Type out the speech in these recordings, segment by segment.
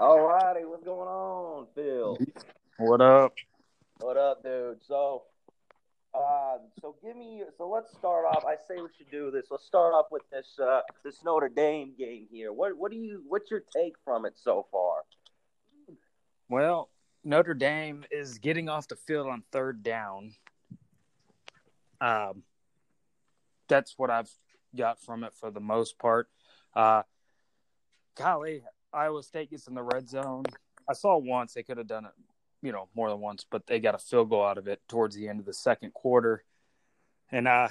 All righty, what's going on, Phil? What up? What up, dude? So, uh, so give me. So let's start off. I say we should do this. Let's start off with this uh, this Notre Dame game here. What what do you? What's your take from it so far? Well, Notre Dame is getting off the field on third down. Um, that's what I've got from it for the most part. Uh, golly, Iowa State gets in the red zone. I saw once they could have done it, you know, more than once, but they got a field goal out of it towards the end of the second quarter. And uh,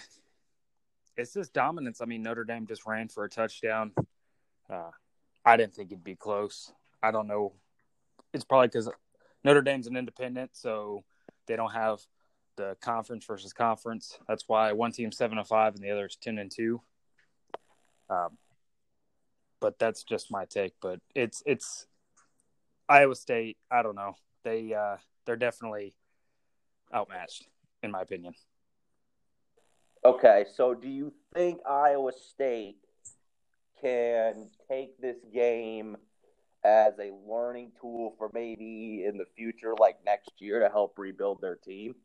it's just dominance. I mean, Notre Dame just ran for a touchdown. Uh, I didn't think it'd be close. I don't know. It's probably because Notre Dame's an independent, so they don't have the conference versus conference. That's why one team's seven and five and the other is ten and two. Um, but that's just my take. But it's it's Iowa State. I don't know. They uh, they're definitely outmatched, in my opinion. Okay, so do you think Iowa State can take this game as a learning tool for maybe in the future, like next year, to help rebuild their team?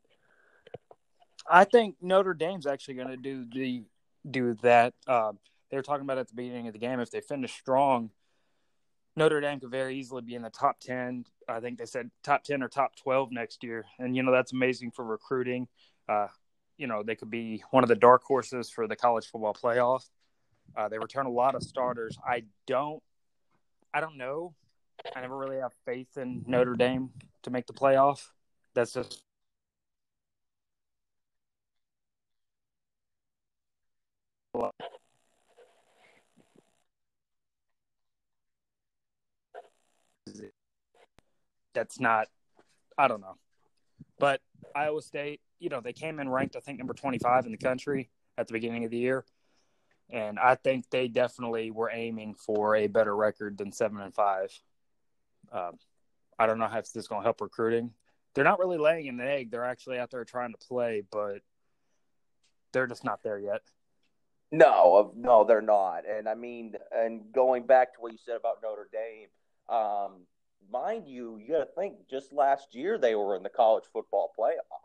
I think Notre Dame's actually going to do the do that. Um, they were talking about at the beginning of the game. If they finish strong, Notre Dame could very easily be in the top ten. I think they said top ten or top twelve next year, and you know that's amazing for recruiting. Uh, you know they could be one of the dark horses for the college football playoff. Uh, they return a lot of starters. I don't, I don't know. I never really have faith in Notre Dame to make the playoff. That's just that's not I don't know. But Iowa State, you know, they came in ranked I think number 25 in the country at the beginning of the year. And I think they definitely were aiming for a better record than 7 and 5. Um, I don't know how this is going to help recruiting. They're not really laying an egg. They're actually out there trying to play, but they're just not there yet. No, no, they're not. And I mean, and going back to what you said about Notre Dame, um, mind you, you got to think just last year they were in the college football playoff.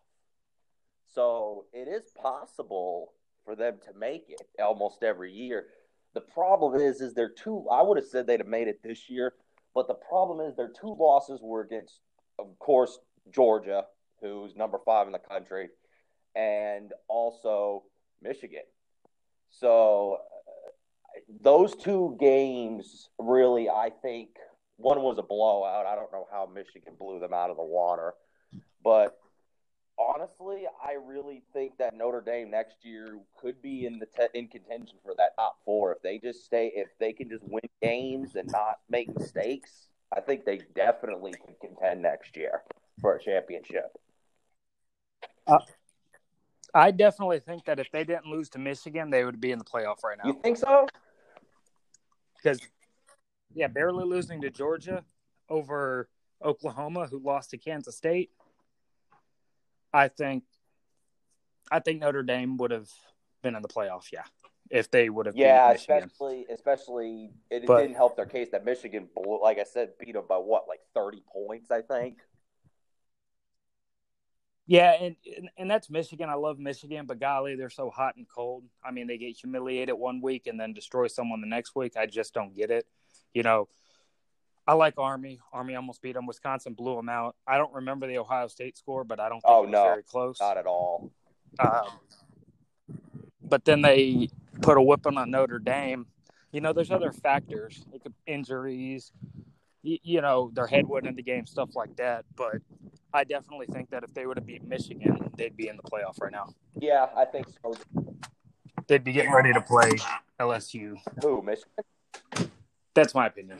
So it is possible for them to make it almost every year. The problem is, is they're two. I would have said they'd have made it this year, but the problem is their two losses were against, of course, Georgia, who's number five in the country, and also Michigan. So uh, those two games really, I think, one was a blowout. I don't know how Michigan blew them out of the water, but honestly, I really think that Notre Dame next year could be in the te- in contention for that top four if they just stay if they can just win games and not make mistakes. I think they definitely can contend next year for a championship. Uh, I definitely think that if they didn't lose to Michigan, they would be in the playoff right now. You think so? Because, yeah, barely losing to Georgia over Oklahoma, who lost to Kansas State. I think, I think Notre Dame would have been in the playoff. Yeah, if they would have. Yeah, especially, especially it, but, didn't help their case that Michigan, blew, like I said, beat them by what, like thirty points, I think. Yeah, and, and that's Michigan. I love Michigan, but golly, they're so hot and cold. I mean, they get humiliated one week and then destroy someone the next week. I just don't get it. You know, I like Army. Army almost beat them. Wisconsin blew them out. I don't remember the Ohio State score, but I don't think oh, it was no, very close. Not at all. Um, but then they put a whipping on Notre Dame. You know, there's other factors, like injuries, you, you know, their head went in the game, stuff like that. But I definitely think that if they would have beat Michigan, they'd be in the playoff right now. Yeah, I think so. They'd be getting ready to play LSU. Who, Michigan? That's my opinion.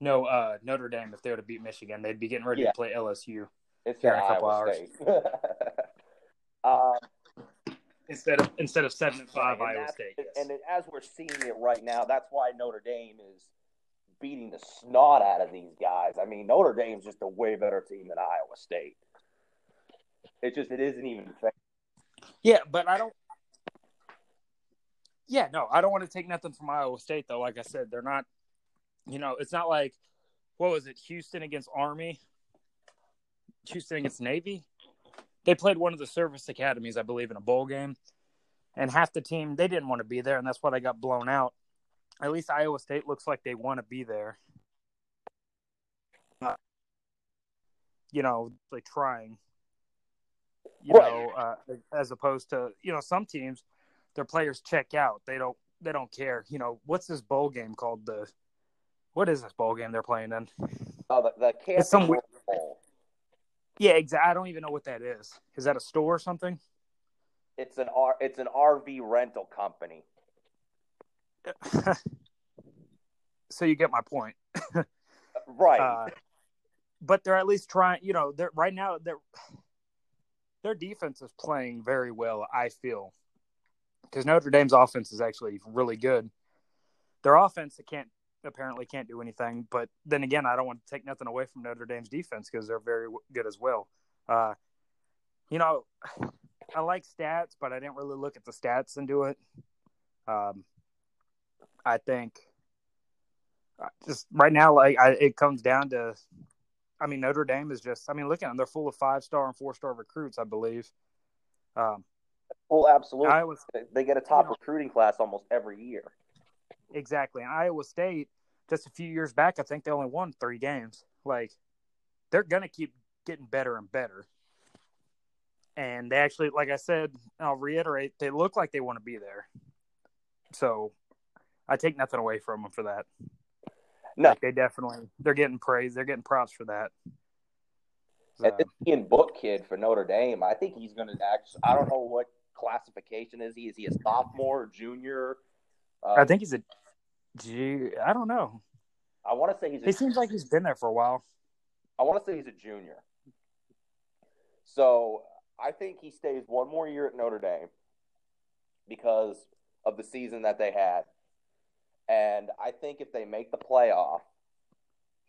No, uh, Notre Dame. If they would have beat Michigan, they'd be getting ready yeah. to play LSU. It's here in a couple Iowa hours. uh, instead of instead of seven and five, and Iowa State. Yes. And as we're seeing it right now, that's why Notre Dame is beating the snot out of these guys. I mean, Notre Dame's just a way better team than Iowa State. It just it isn't even fair. Yeah, but I don't. Yeah, no, I don't want to take nothing from Iowa State though. Like I said, they're not. You know, it's not like what was it? Houston against Army. Houston against Navy. They played one of the service academies, I believe, in a bowl game, and half the team they didn't want to be there, and that's why they got blown out. At least Iowa State looks like they want to be there. Uh, you know, like trying. You Right. know, uh, as opposed to you know some teams, their players check out. They don't. They don't care. You know, what's this bowl game called? The what is this bowl game they're playing in? Oh, the, the campus some weird- bowl. Yeah, exactly. I don't even know what that is. Is that a store or something? It's an R. It's an RV rental company. so you get my point. Right. Uh, but they're at least trying. You know, they're right now. They're their defense is playing very well. I feel because Notre Dame's offense is actually really good. Their offense can't apparently can't do anything. But then again, I don't want to take nothing away from Notre Dame's defense because they're very good as well. Uh, you know, I like stats, but I didn't really look at the stats and do it. Um, I think uh, just right now, like I, it comes down to, I mean, Notre Dame is just, I mean, look at them; they're full of five star and four star recruits, I believe. Um, well, absolutely. Iowa, they get a top you know- recruiting class almost every year. exactly, and Iowa State, just a few years back, I think they only won three games. Like, they're gonna keep getting better and better. And they actually, like I said, I'll reiterate, they look like they want to be there. So, I take nothing away from them for that. No, Like they definitely they're getting praise. They're getting props for that. and So, this Ian Book kid for Notre Dame, I think he's going to actually. I don't know what classification is he. Is he a sophomore, or junior? Uh, I think he's a G. I don't know. I want to say he's. A, He seems like he's been there for a while. I want to say he's a junior. So I think he stays one more year at Notre Dame because of the season that they had. And I think if they make the playoff,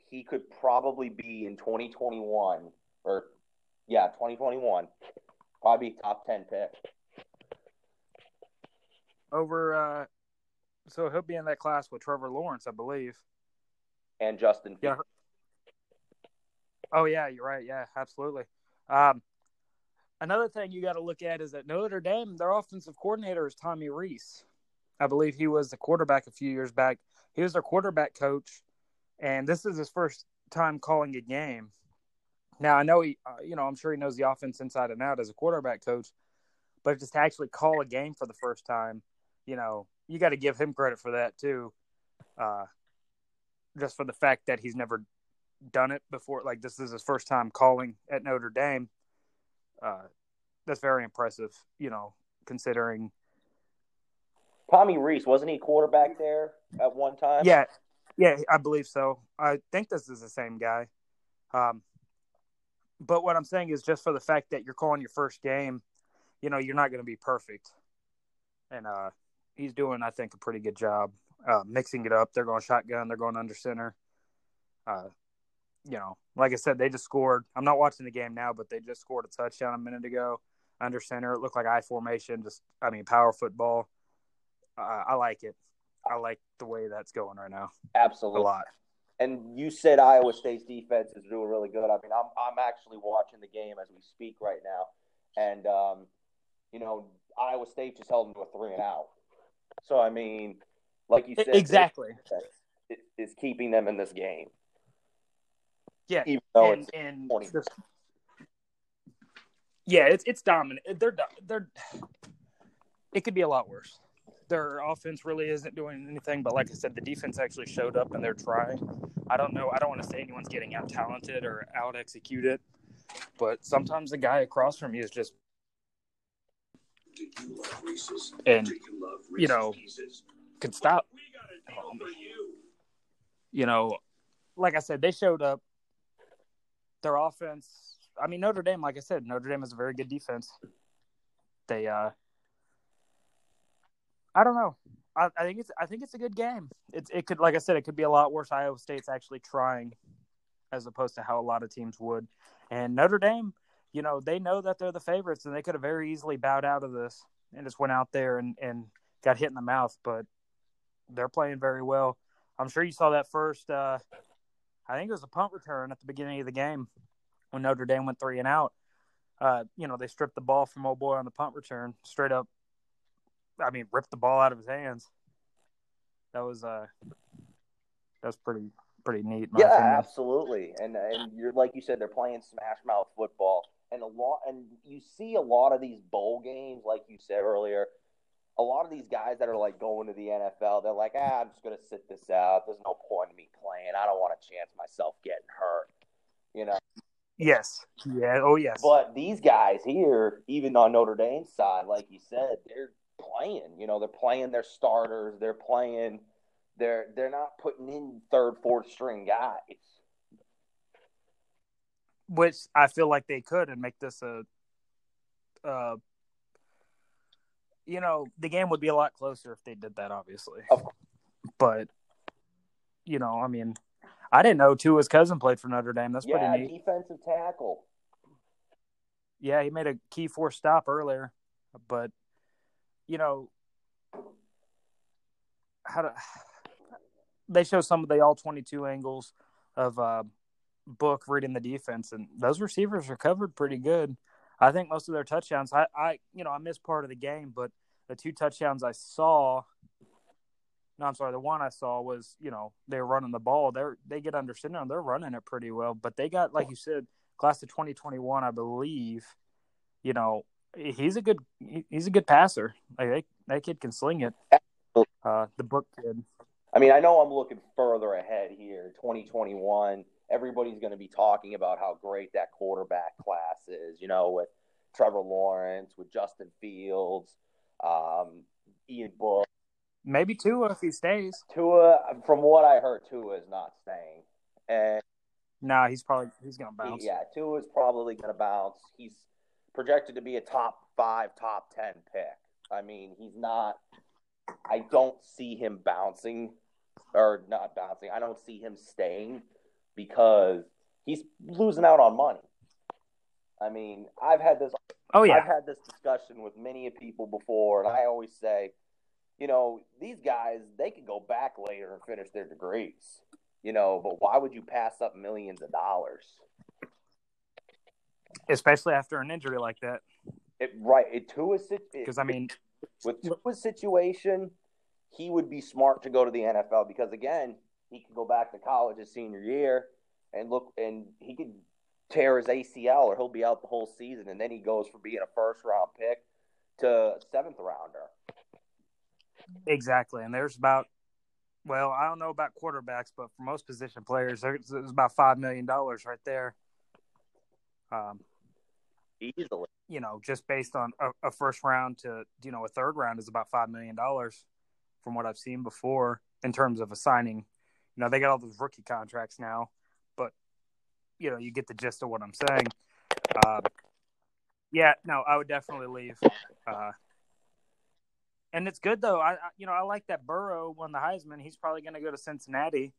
he could probably be in 2021 or, yeah, 2021, probably top 10 pick. Over. uh So he'll be in that class with Trevor Lawrence, I believe. And Justin. Yeah. Oh yeah, you're right. Yeah, absolutely. Um, another thing you got to look at is that Notre Dame, their offensive coordinator is Tommy Rees. I believe he was the quarterback a few years back. He was their quarterback coach, and this is his first time calling a game. Now I know he, uh, you know, I'm sure he knows the offense inside and out as a quarterback coach, but just to actually call a game for the first time, you know, you got to give him credit for that too. Uh, just for the fact that he's never done it before. Like this is his first time calling at Notre Dame. Uh, that's very impressive, you know, considering. Tommy Rees, wasn't he quarterback there at one time? Yeah, yeah, I believe so. I think this is the same guy. Um, but what I'm saying is just for the fact that you're calling your first game, you know, you're not going to be perfect. And uh, he's doing, I think, a pretty good job uh, mixing it up. They're going shotgun, they're going under center. Uh, you know, like I said, they just scored. I'm not watching the game now, but they just scored a touchdown a minute ago under center. It looked like I formation, just, I mean, power football. Uh, I like it. I like the way that's going right now Absolutely, a lot. And you said Iowa State's defense is doing really good. I mean, I'm I'm actually watching the game as we speak right now, and um, you know, Iowa State just held them to a three and out. So I mean, like you said, Exactly. it, is keeping them in this game, Yeah. even though and it's and 20. this- yeah, it's it's dominant. They're they're. It could be a lot worse. Their offense really isn't doing anything, but like I said, the defense actually showed up and they're trying. I don't know. I don't want to say anyone's getting out talented or out executed, but sometimes the guy across from you is just and you know could stop. You know, like I said, they showed up. Their offense. I mean, Notre Dame. Like I said, Notre Dame has a very good defense. They. uh I don't know. I, I think it's. I think it's a good game. It's. It could, like I said, it could be a lot worse. Iowa State's actually trying, as opposed to how a lot of teams would. And Notre Dame, you know, they know that they're the favorites, and they could have very easily bowed out of this and just went out there and and got hit in the mouth. But they're playing very well. I'm sure you saw that first. uh I think it was a punt return at the beginning of the game when Notre Dame went three and out. Uh, you know, they stripped the ball from old boy on the punt return, straight up. I mean, ripped the ball out of his hands. That was uh, that was pretty pretty neat. yeah, opinion. absolutely. And and you're like you said, they're playing smash mouth football, and a lot, and you see a lot of these bowl games, like you said earlier. A lot of these guys that are like going to the NFL, they're like, ah, I'm just gonna sit this out. There's no point in me playing. I don't want to chance myself getting hurt. You know. Yes. Yeah. Oh, yes. But these guys here, even on Notre Dame's side, like you said, they're playing. You know, they're playing their starters. They're playing. They're they're not putting in third, fourth string guys. Which I feel like they could and make this a, uh, you know, the game would be a lot closer if they did that, obviously. But, you know, I mean, I didn't know Tua's cousin played for Notre Dame. That's yeah, pretty neat. defensive tackle. Yeah, he made a key four stop earlier, but you know how to. They show some of the all twenty-two angles of uh, book reading the defense, and those receivers are covered pretty good. I think most of their touchdowns. I, I, you know, I missed part of the game, but the two touchdowns I saw. No, I'm sorry. The one I saw was, you know, they're running the ball. They're they get under center and they're running it pretty well. But they got, like you said, class of 2021, I believe. You know, he's a good he's a good passer. Like they, that kid can sling it. Uh, the book kid. I mean, I know I'm looking further ahead here, 2021. Everybody's going to be talking about how great that quarterback class is, you know, with Trevor Lawrence, with Justin Fields, um, Ian Book. Maybe Tua if he stays. Tua, from what I heard, Tua is not staying. And No, he's probably he's gonna bounce. yeah, Tua is probably going to bounce. He's projected to be a top five, top 10 pick. I mean, he's not, I don't see him bouncing or not bouncing. I don't see him staying because he's losing out on money. I mean, I've had this Oh yeah, I've had this discussion with many people before, and I always say, you know, these guys they could go back later and finish their degrees, you know, but why would you pass up millions of dollars? especially after an injury like that. It, right, it, Tua's sit- Because I mean, with Tua's situation, he would be smart to go to the NFL because again, he could go back to college his senior year and look, and he could tear his ACL or he'll be out the whole season, and then he goes from being a first round pick to seventh rounder. exactly. And there's about, well, I don't know about quarterbacks, but for most position players, there's, there's about five million dollars right there. Um, Easily. you know, just based on a, a first round to you know a third round is about five million dollars, from what I've seen before in terms of a signing. You they got all those rookie contracts now, but you know, you get the gist of what I'm saying. Uh, yeah, no, I would definitely leave. Uh, and it's good though. I, I you know I like that Burrow won the Heisman. He's probably going to go to Cincinnati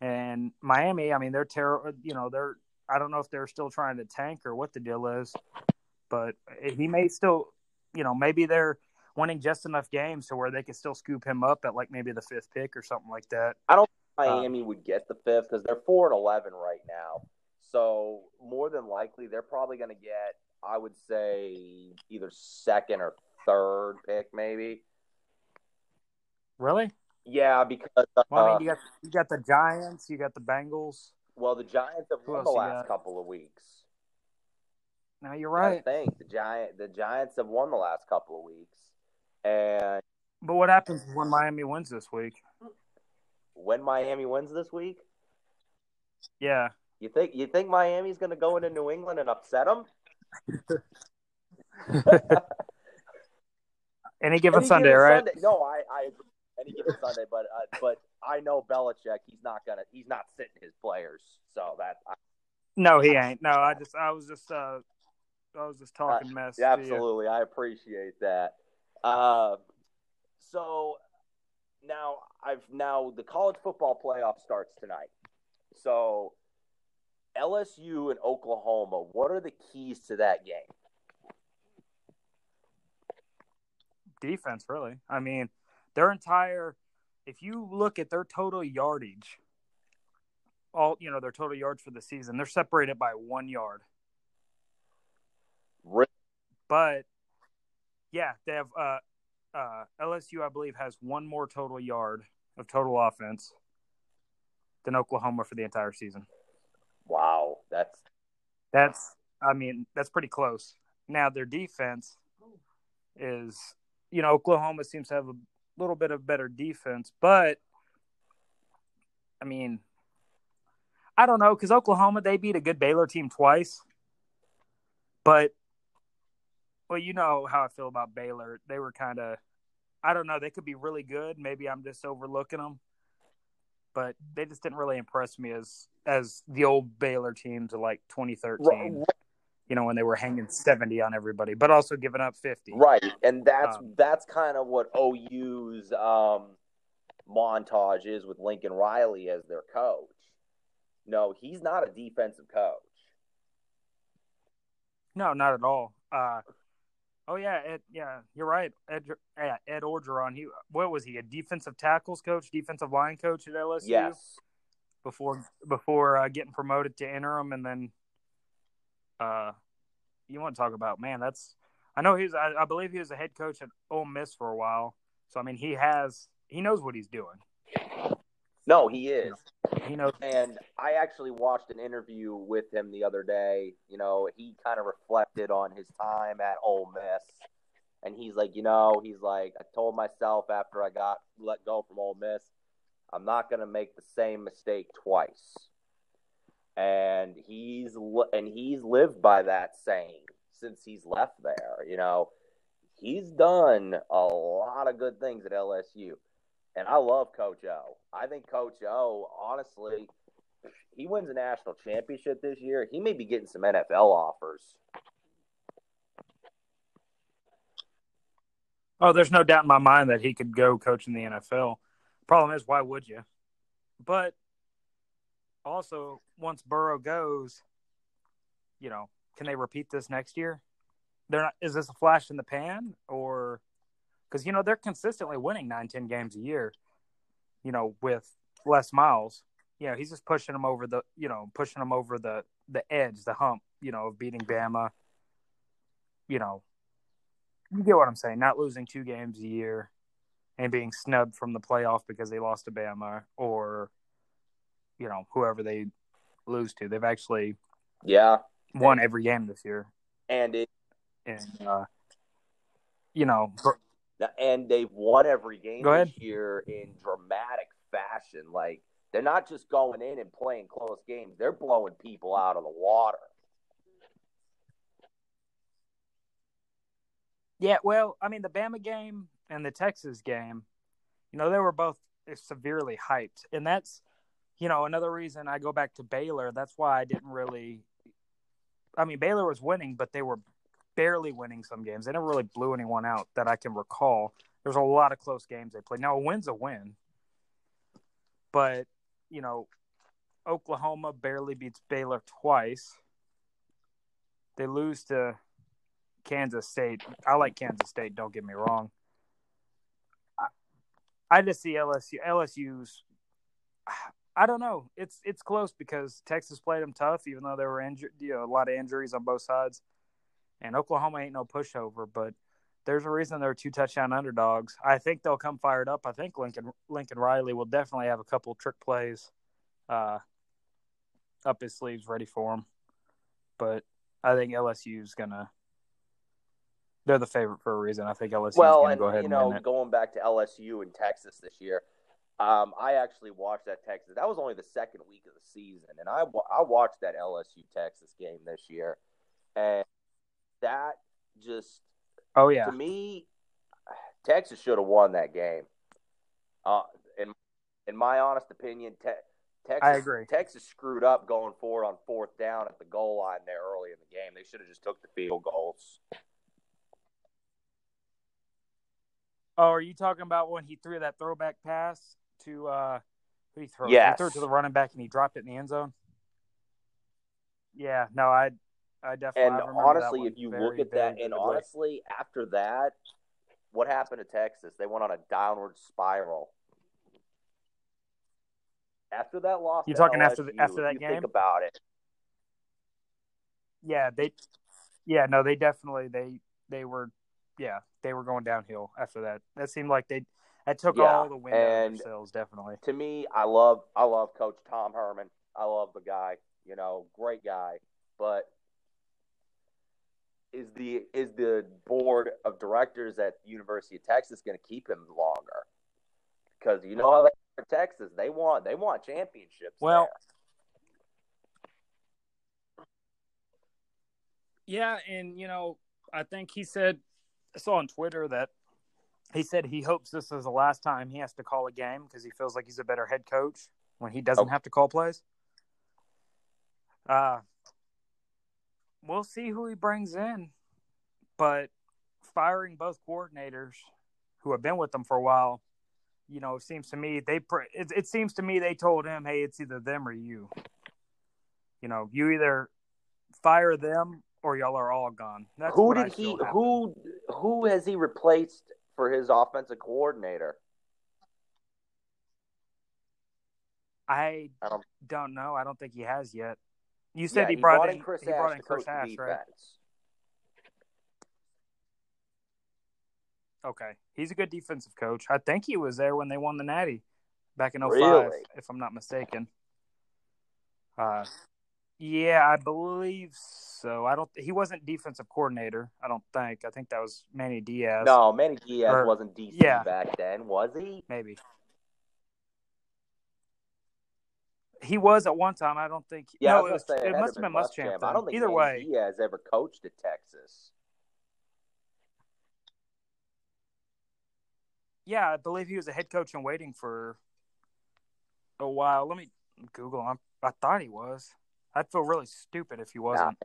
and Miami. I mean, they're terrible. You know, they're. I don't know if they're still trying to tank or what the deal is, but he may still. You know, maybe they're winning just enough games to where they can still scoop him up at like maybe the fifth pick or something like that. Miami would get the fifth because they're four and eleven right now. So more than likely, they're probably going to get, I would say, either second or third pick, maybe. Really? Yeah, because uh, Well, I mean, you got you got the Giants, you got the Bengals. well, the Giants have won the last got? couple of weeks. Now you're right. I right. think the Giant the Giants have won the last couple of weeks, and But what happens when Miami wins this week? When Miami wins this week, Yeah. you think you think Miami's going to go into New England and upset them? Any given Any Sunday, given right? Sunday- No, I, I. Any given Sunday, but uh, but I know Belichick. He's not gonna. He's not sitting his players. So that I, No, he ain't. No, I just I was just uh I was just talking mess. yeah, to you. absolutely. I appreciate that. Uh, so now I've now the college football playoff starts tonight. So LSU and Oklahoma. What are the keys to that game? Defense, really. I mean, their entire if you look at their total yardage all you know their total yards for the season. They're separated by one yard. Really? But yeah, they have uh, uh, LSU. I believe has one more total yard of total offense than Oklahoma for the entire season. Wow, that's that's. I mean, that's pretty close. Now their defense is, you know, Oklahoma seems to have a little bit of better defense, but I mean, I don't know because Oklahoma they beat a good Baylor team twice, but well, you know how I feel about Baylor. They were kind of, I don't know, they could be really good. Maybe I'm just overlooking them, but they just didn't really impress me as as the old Baylor teams of like 2013. You know when they were hanging 70 on everybody, but also giving up 50. Right, and that's Um, that's kind of what OU's um, montage is with Lincoln Riley as their coach. No, he's not a defensive coach. No, not at all. Uh, oh yeah, Ed, yeah, you're right. Ed, Ed Orgeron. He what was he? A defensive tackles coach, defensive line coach at LSU Yes, before before uh, getting promoted to interim, and then uh, you want to talk about man? That's I know he's. I, I believe he was a head coach at Ole Miss for a while. So I mean, he has he knows what he's doing. No, he is. He knows. And I actually watched an interview with him the other day. You know, he kind of reflected on his time at Ole Miss. And he's like, you know, he's like, I told myself after I got let go from Ole Miss, I'm not going to make the same mistake twice. And he's and he's lived by that saying since he's left there. You know, he's done a lot of good things at LSU. And I love Coach O. I think Coach O, honestly, he wins a national championship this year, he may be getting some NFL offers. Oh, there's no doubt in my mind that he could go coach in the NFL. Problem is, why would you? But also, once Burrow goes, you know, can they repeat this next year? They're not. Is this a flash in the pan, or because you know they're consistently winning nine, ten games a year. You know, with Les Miles, you know, he's just pushing them over the, you know, pushing them over the the edge, the hump, you know, of beating Bama. You know, you get what I'm saying. Not losing two games a year and being snubbed from the playoff because they lost to Bama or, you know, whoever they lose to. They've actually Yeah. won every game this year. And it And, uh, you know, and they've won every game this year in dramatic fashion. Like they're not just going in and playing close games; they're blowing people out of the water. yeah, well, I mean, the Bama game and the Texas game, you know, they were both severely hyped. And that's, you know, another reason I go back to Baylor. That's why I didn't really, I mean, Baylor was winning, but they were barely winning some games. They never really blew anyone out that I can recall. There's a lot of close games they played. Now, a win's a win, but you know, Oklahoma barely beats Baylor twice. They lose to Kansas State. I like Kansas State. Don't get me wrong. I, I just see LSU. LSU's. I don't know. It's it's close because Texas played them tough, even though there were injured. You know, a lot of injuries on both sides, and Oklahoma ain't no pushover. But there's a reason they're two touchdown underdogs. I think they'll come fired up. I think Lincoln Lincoln Riley will definitely have a couple trick plays uh, up his sleeves ready for him. But I think LSU's gonna. They're the favorite for a reason. I think LSU's well, gonna and go ahead you and know, win it. going back to LSU and Texas this year, um, I actually watched that Texas. That was only the second week of the season, and I I watched that LSU Texas game this year, and that just Oh yeah, to me, Texas should have won that game. Uh, in in my honest opinion, te- Texas I agree. Texas screwed up going forward on fourth down at the goal line there early in the game. They should have just took the field goals. Oh, are you talking about when he threw that throwback pass to uh who he threw? Yes. He threw it to the running back and he dropped it in the end zone. Yeah, no, I I definitely And I honestly, if you very, look at that, and honestly, after that, what happened to Texas? They went on a downward spiral. after that loss. You to talking after the- after that you game? Think about it. Yeah, they. Yeah, no, they definitely they they were, yeah, they were going downhill after that. That seemed like they that took Yeah, all the wind out of sails. Definitely. To me, I love I love Coach Tom Herman. I love the guy. You know, great guy. But is the is the board of directors at the University of Texas going to keep him longer? Because you know how they Texas, they want they want championships. Well, there. Yeah, and you know, I think he said I saw on Twitter that he said he hopes this is the last time he has to call a game because he feels like he's a better head coach when he doesn't Oh. have to call plays. Uh we'll see who he brings in, but firing both coordinators who have been with them for a while, you know, it seems to me they it, it seems to me they told him, "Hey, it's either them or you." You know, you either fire them or y'all are all gone. That's who did he who who has he replaced for his offensive coordinator? I I don't- don't know. I don't think he has yet. You said Yeah, he, brought, in in Chris he Ash brought in Chris Ash, right? Okay, he's a good defensive coach. I think he was there when they won the Natty back in 05, Really? if I'm not mistaken. Uh, yeah, I believe so. I don't. He wasn't defensive coordinator. I don't think. I think that was Manny Diaz. No, Manny Diaz Or- wasn't DC yeah. back then, was he? maybe. He was at one time. I don't think. Yeah, no, it, was say, it had must have been Muschamp. I don't think Either way, has ever coached at Texas. yeah, I believe he was a head coach in waiting for a while. Let me Google. him. I thought he was. I'd feel really stupid if he wasn't.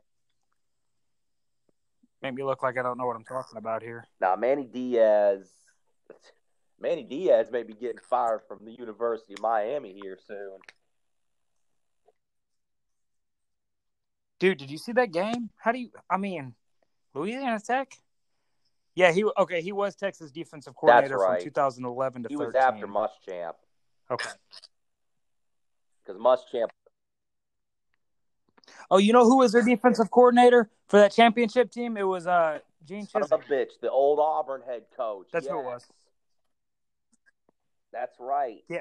Make me look like I don't know what I'm talking about here. Now, Manny Diaz, Manny Diaz may be getting fired from the University of Miami here soon. Dude, did you see that game? How do you? I mean, Louisiana Tech. Yeah, he okay. He was Texas defensive coordinator right. from 2011 to He 13. was after Muschamp Okay. because Muschamp. Oh, you know who was their defensive coordinator for that championship team? It was uh Gene Son of a bitch, the old Auburn head coach. That's who it was. That's right. Yeah.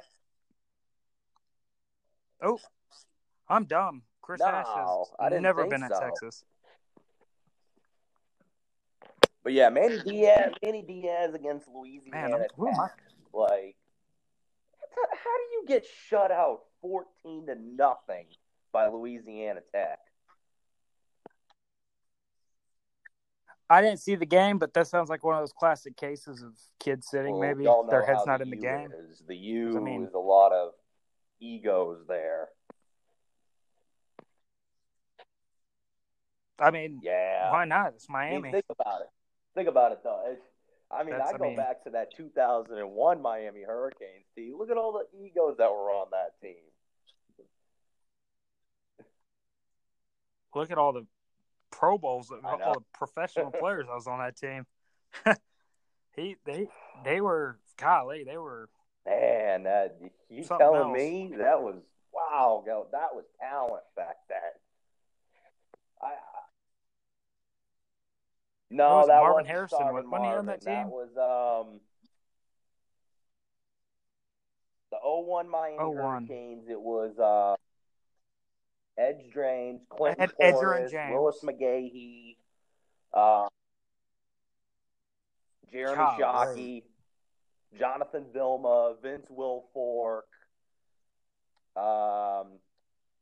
Oh, I'm dumb. Chris No, Ash has never been at so. Texas. But yeah, Manny Diaz, Manny Diaz against Man, Louisiana. I'm, who am I? Like, how do you get shut out fourteen to nothing by Louisiana Tech? I didn't see the game, but that sounds like one of those classic cases of kids sitting. Well, maybe their head's not in the U game. Is. The U I mean- is a lot of egos there. I mean, Yeah. why not? It's I mean, Miami. think about it. Think about it though. It's, I mean, That's- I I go mean- back to that 2001 Miami Hurricanes team. Look at all the egos that were on that team. Look at all the Pro Bowls, I all the professional players that was on that team. he, they, they were golly, they were. Man, that you telling else. me that was wow, go- that was talent back then. I, I no, was that Marvin Harrison? Wasn't he on that team? That was um the 01 Miami 01. Hurricanes. It was uh Edge Drains, Clinton Ed- and James. Willis McGahee, uh, Jeremy Golly. Shockey, Jonathan Vilma, Vince Wilfork, um,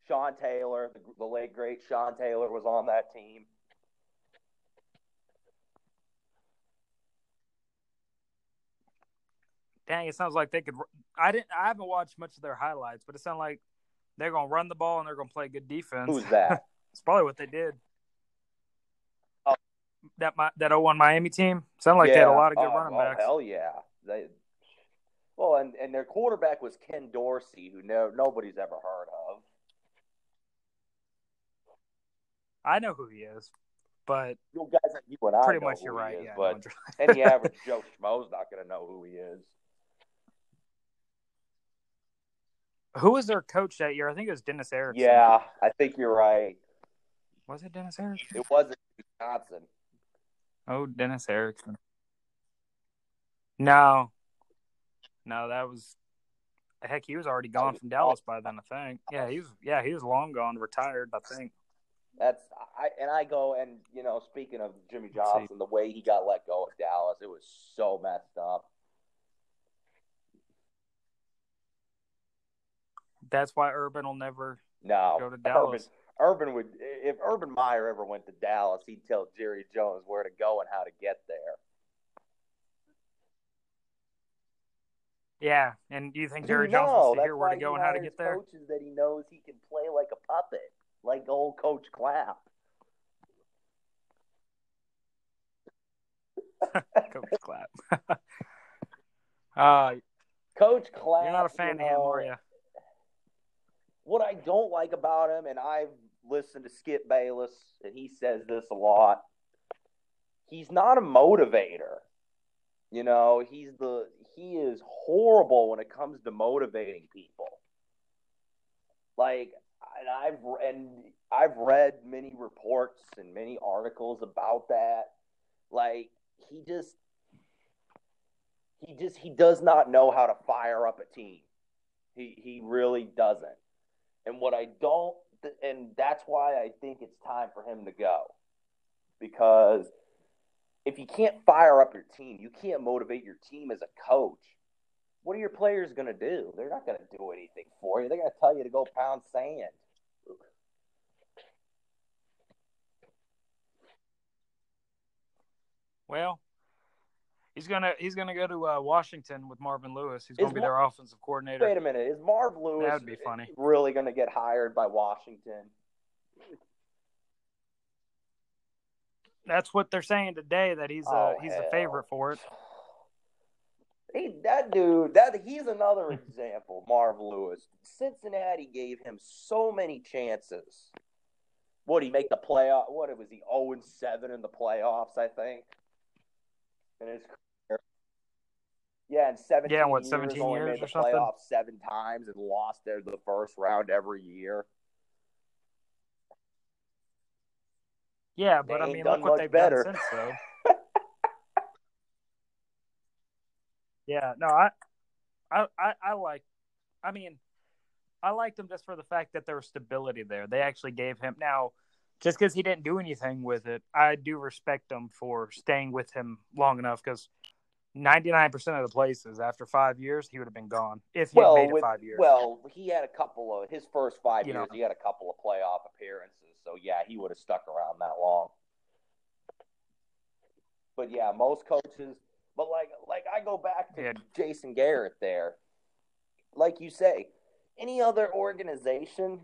Sean Taylor, the, the late great Sean Taylor was on that team. Dang, it sounds like they could. I didn't. I haven't watched much of their highlights, but it sounds like they're gonna run the ball and they're gonna play good defense. Who's that? It's probably what they did. Oh. That my that 01 Miami team sounded like they had a lot of good oh, running oh, backs. hell yeah. They, well, and, and their quarterback was Ken Dorsey, who no, nobody's ever heard of. I know who he is, but You guys, you and I pretty know much who you're right. is, yeah, but any average Joe Schmo's not going to know who he is. Who was their coach that year? I think it was Dennis Erickson. Yeah, I think you're right. Was it Dennis Erickson? It wasn't Johnson. Oh, Dennis Erickson. No, no, that was heck. He was already gone from Dallas by then. I think. Yeah, he was. Yeah, he was long gone, retired. I think. That's I and I go and you know speaking of Jimmy Johnson, the way he got let go of Dallas, it was so messed up. That's why Urban will never No, go to Dallas. Urban, Urban would if Urban Meyer ever went to Dallas, he'd tell Jerry Jones where to go and how to get there. Yeah, and do you think Jerry no, Jones wants to hear where to go and how to get there? Coaches that he knows he can play like a puppet, like old Coach Clapp. Coach Clapp. uh, Coach Clapp. you're not a fan of him, are you? What I don't like about him, and I've listened to Skip Bayless, and he says this a lot. He's not a motivator. You know, he's the he is horrible when it comes to motivating people. Like, and I've and I've read many reports and many articles about that. Like, he just he just he does not know how to fire up a team. He he really doesn't. And what I don't and that's why I think it's time for him to go. Because if you can't fire up your team, you can't motivate your team as a coach. What are your players going to do? They're not going to do anything for you. They're going to tell you to go pound sand. Well, he's gonna he's gonna go to uh, Washington with Marvin Lewis. He's gonna Is be Mar- their offensive coordinator. Wait a minute. Is Marv Lewis That would be funny. really going to get hired by Washington? That's what they're saying today. That he's uh, Oh, he's hell. a favorite for it. Hey, that dude, that he's another example, Marv Lewis. Cincinnati gave him so many chances. What did he make the playoff? What it was he? Zero and seven in the playoffs, I think. In his. Yeah, in seventeen. Yeah, what, years, 17 only years made the or something? playoffs seven times and lost there the first round every year. Yeah, but They I mean, look what they've better. done since, though. yeah, no, I, I, I, I like. I mean, I liked him just for the fact that there was stability there. They actually gave him now, just because he didn't do anything with it. I do respect them for staying with him long enough because. 99% of the places after five years he would have been gone if he well, had made with, it five years well, he had a couple of his first five You years. know. He had a couple of playoff appearances, so yeah, he would have stuck around that long. But yeah, most coaches. But like, like I go back to Yeah. Jason Garrett there. Like you say, any other organization,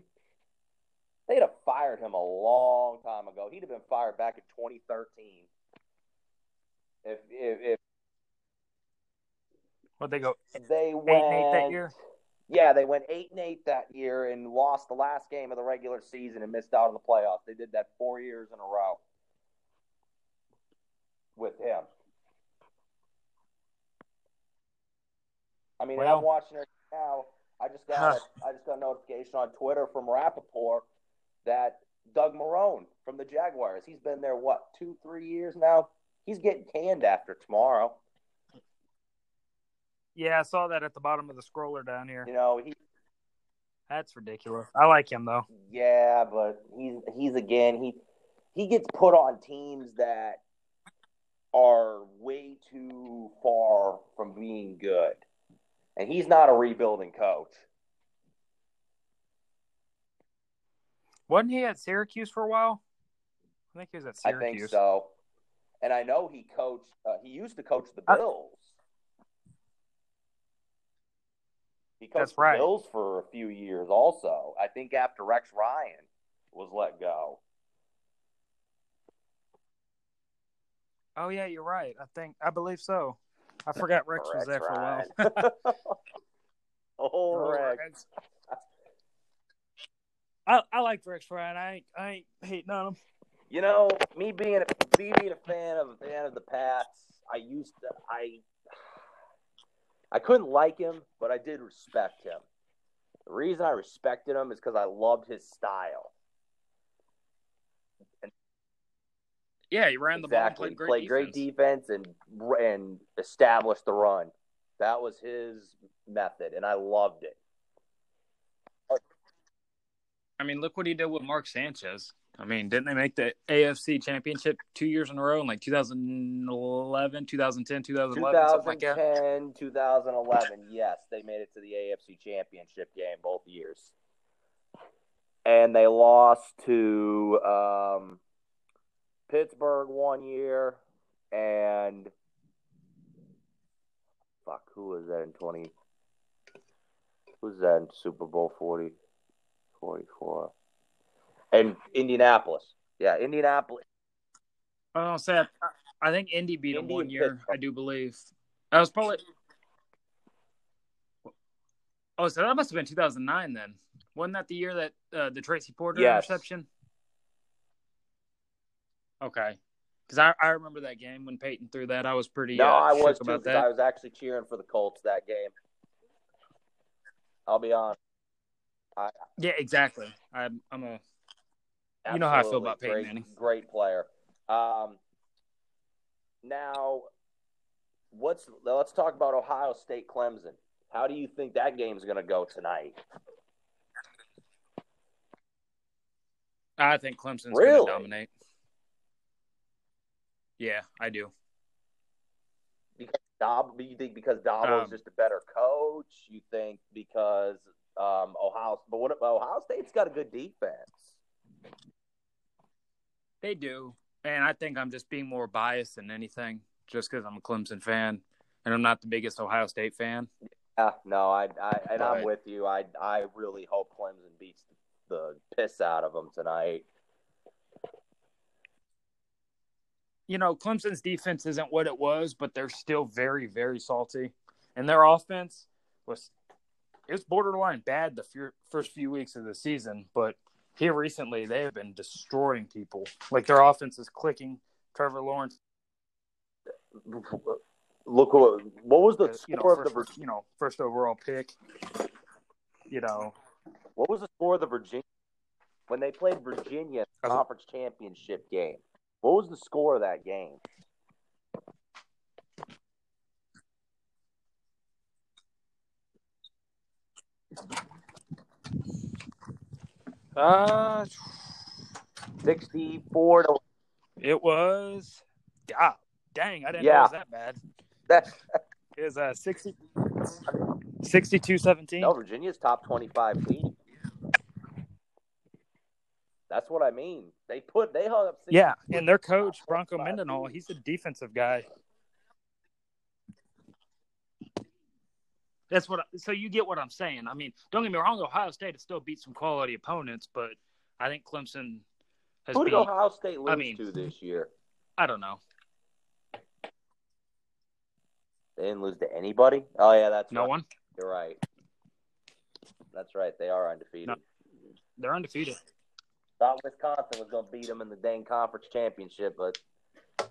they'd have fired him a long time ago. He'd have been fired back in 2013. If if, if what they go they eight went and eight that year Yeah, they went eight and eight that year and lost the last game of the regular season and missed out on the playoffs. They did that four years in a row with him. I mean, Well- I'm watching it now. I just got a, I just got a notification on Twitter from Rapoport that Doug Marrone from the Jaguars. He's been there what two, three years now. He's getting canned after tomorrow. Yeah i saw that at the bottom of the scroller down here You know, he that's ridiculous i like him though Yeah, but he's he's again he he gets put on teams that are way too far from being good. And he's not a rebuilding coach. Wasn't he at Syracuse for a while? I think he was at Syracuse. I think so. And I know he coached uh, he used to coach the Bills. Coached That's right. Bills for a few years also. I think after Rex Ryan was let go. Oh yeah, you're right. I think I believe so. I forgot Rex was there for a while. Oh, Rex. Rex. I I like Rex Ryan. I ain't I ain't hating on him. You know, me being a me being a fan of a fan of the Pats, I used to I I couldn't like him, but I did respect him. The reason I respected him is because I loved his style. Yeah, he ran the ball and played great played defense. great defense and and established the run. That was his method, and I loved it. I mean, look what he did with Mark Sanchez. I mean, didn't they make the AFC championship two years in a row in like 2011, 2010, 2011, something like that? 2010, 2011, yes, they made it to the AFC championship game both years. And they lost to um, Pittsburgh one year and fuck, who was that in 20? Who was that in Super Bowl 40? 44. And Indianapolis. Yeah, Indianapolis. Oh, say I, I think Indy beat him Indy one year. Pittsburgh. I do believe that was probably. Oh, so that must have been 2009 then. Wasn't that the year that uh, the Tracy Porter Yes. interception? Okay, because I, I remember that game when Peyton threw that. I was pretty. No, uh, I was too about because I was actually cheering for the Colts that game. I'll be honest. Yeah, exactly. I'm I'm a You know how I feel about Peyton great, Manning. Great player. Um, now, what's let's talk about Ohio State Clemson. How do you think that game's going to go tonight? I think Clemson's going to dominate. Yeah, I do. Because Dob, you think because Dabo's Um, just a better coach? You think because um, Ohio? But what Ohio State's got a good defense? They do. And I think I'm just being more biased than anything just because I'm a Clemson fan and I'm not the biggest Ohio State fan. Yeah, no, I, I and I'm with you. I, I really hope Clemson beats the piss out of them tonight. You know, Clemson's defense isn't what it was, but they're still very, very salty. And their offense was it was borderline bad the few, first few weeks of the season, but here recently they have been destroying people. Like their offense is clicking. Trevor Lawrence, Look, what, what was the uh, you know, score of the first, Vir- you know, first overall pick. You know, what was the score of the Virginia when they played Virginia the conference championship game? What was the score of that game? Uh, Sixty-four to it was. God dang, I didn't know it was that bad. that. It was uh, 60, 62 17. No, Virginia's top twenty-five team. That's what I mean. They put they hung up. 60 Yeah, and their coach Bronco 25 Mendenhall, he's a defensive guy. That's what. I, so you get what I'm saying. I mean, don't get me wrong. Ohio State has still beat some quality opponents, but I think Clemson has Who beat. did Ohio State lose mean- to this year? I don't know. They didn't lose to anybody. Oh yeah, that's No right. one. You're right. That's right. They are undefeated. No. They're undefeated. Thought Wisconsin was going to beat them in the dang conference championship, but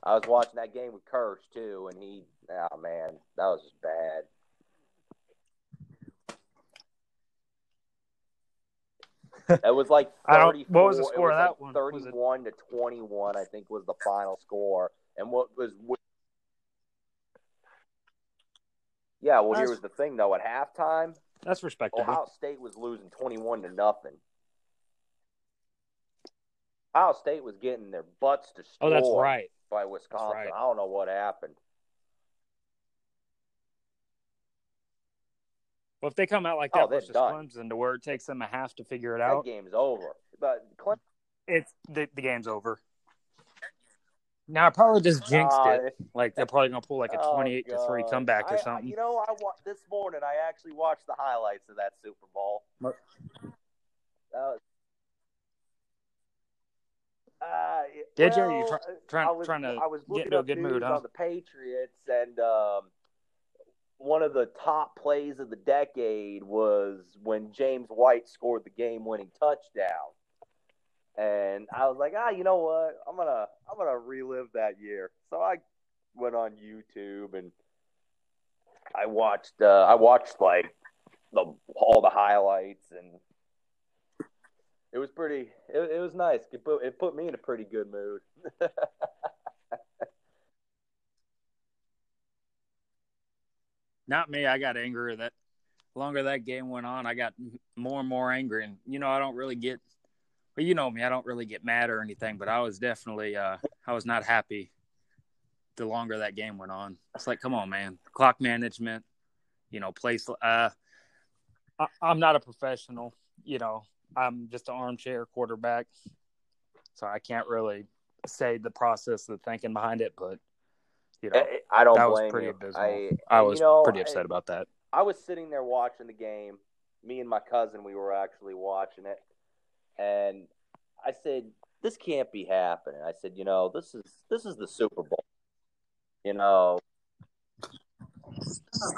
I was watching that game with Kirsch too, and he, oh man, that was just bad. It was like I don't- what was the score it of that like one? Was it- 31 to 21, I think was the final score. And what was Yeah, well, here was the thing though. At halftime, That's respectable. Ohio State was losing 21 to nothing. Ohio State was getting their butts to destroyed oh, that's right. by Wisconsin. right. I don't know what happened. Well, if they come out like Oh, that they're versus done. Clemson, to where it takes them a half to figure it That out, game's over. But Clemson, it's the, the game's over. Now I probably just jinxed uh, it. Like they're probably gonna pull like a oh, twenty-eight to three comeback I- or I- something. you know, I wa- this morning I actually watched the highlights of that Super Bowl. Uh, uh, Did you? Well, you try, uh, trying I was, trying to I was get into a good mood, huh? on the Patriots, and um, one of the top plays of the decade was when James White scored the game-winning touchdown. And I was like, ah, you know what? I'm gonna I'm gonna relive that year. So I went on YouTube and I watched uh, I watched like the all the highlights, and it was pretty. It, it was nice. It put, it put me in a pretty good mood. Not me. I got angrier that longer that game went on. I got more and more angry, and you know I don't really get. Well, you know me. I don't really get mad or anything, but I was definitely. Uh, I was not happy. The longer that game went on, it's like, come on, man. Clock management, you know, place. Uh, I, I'm not a professional. You know, I'm just an armchair quarterback, so I can't really say the process, the thinking behind it. But you know, eh, I don't that was blame pretty you. abysmal. I, I, was you know, pretty I- upset about that. I was sitting there watching the game. Me and my cousin, we were actually watching it, and I said, "This can't be happening." I said, "You know, this is this is the Super Bowl. You know,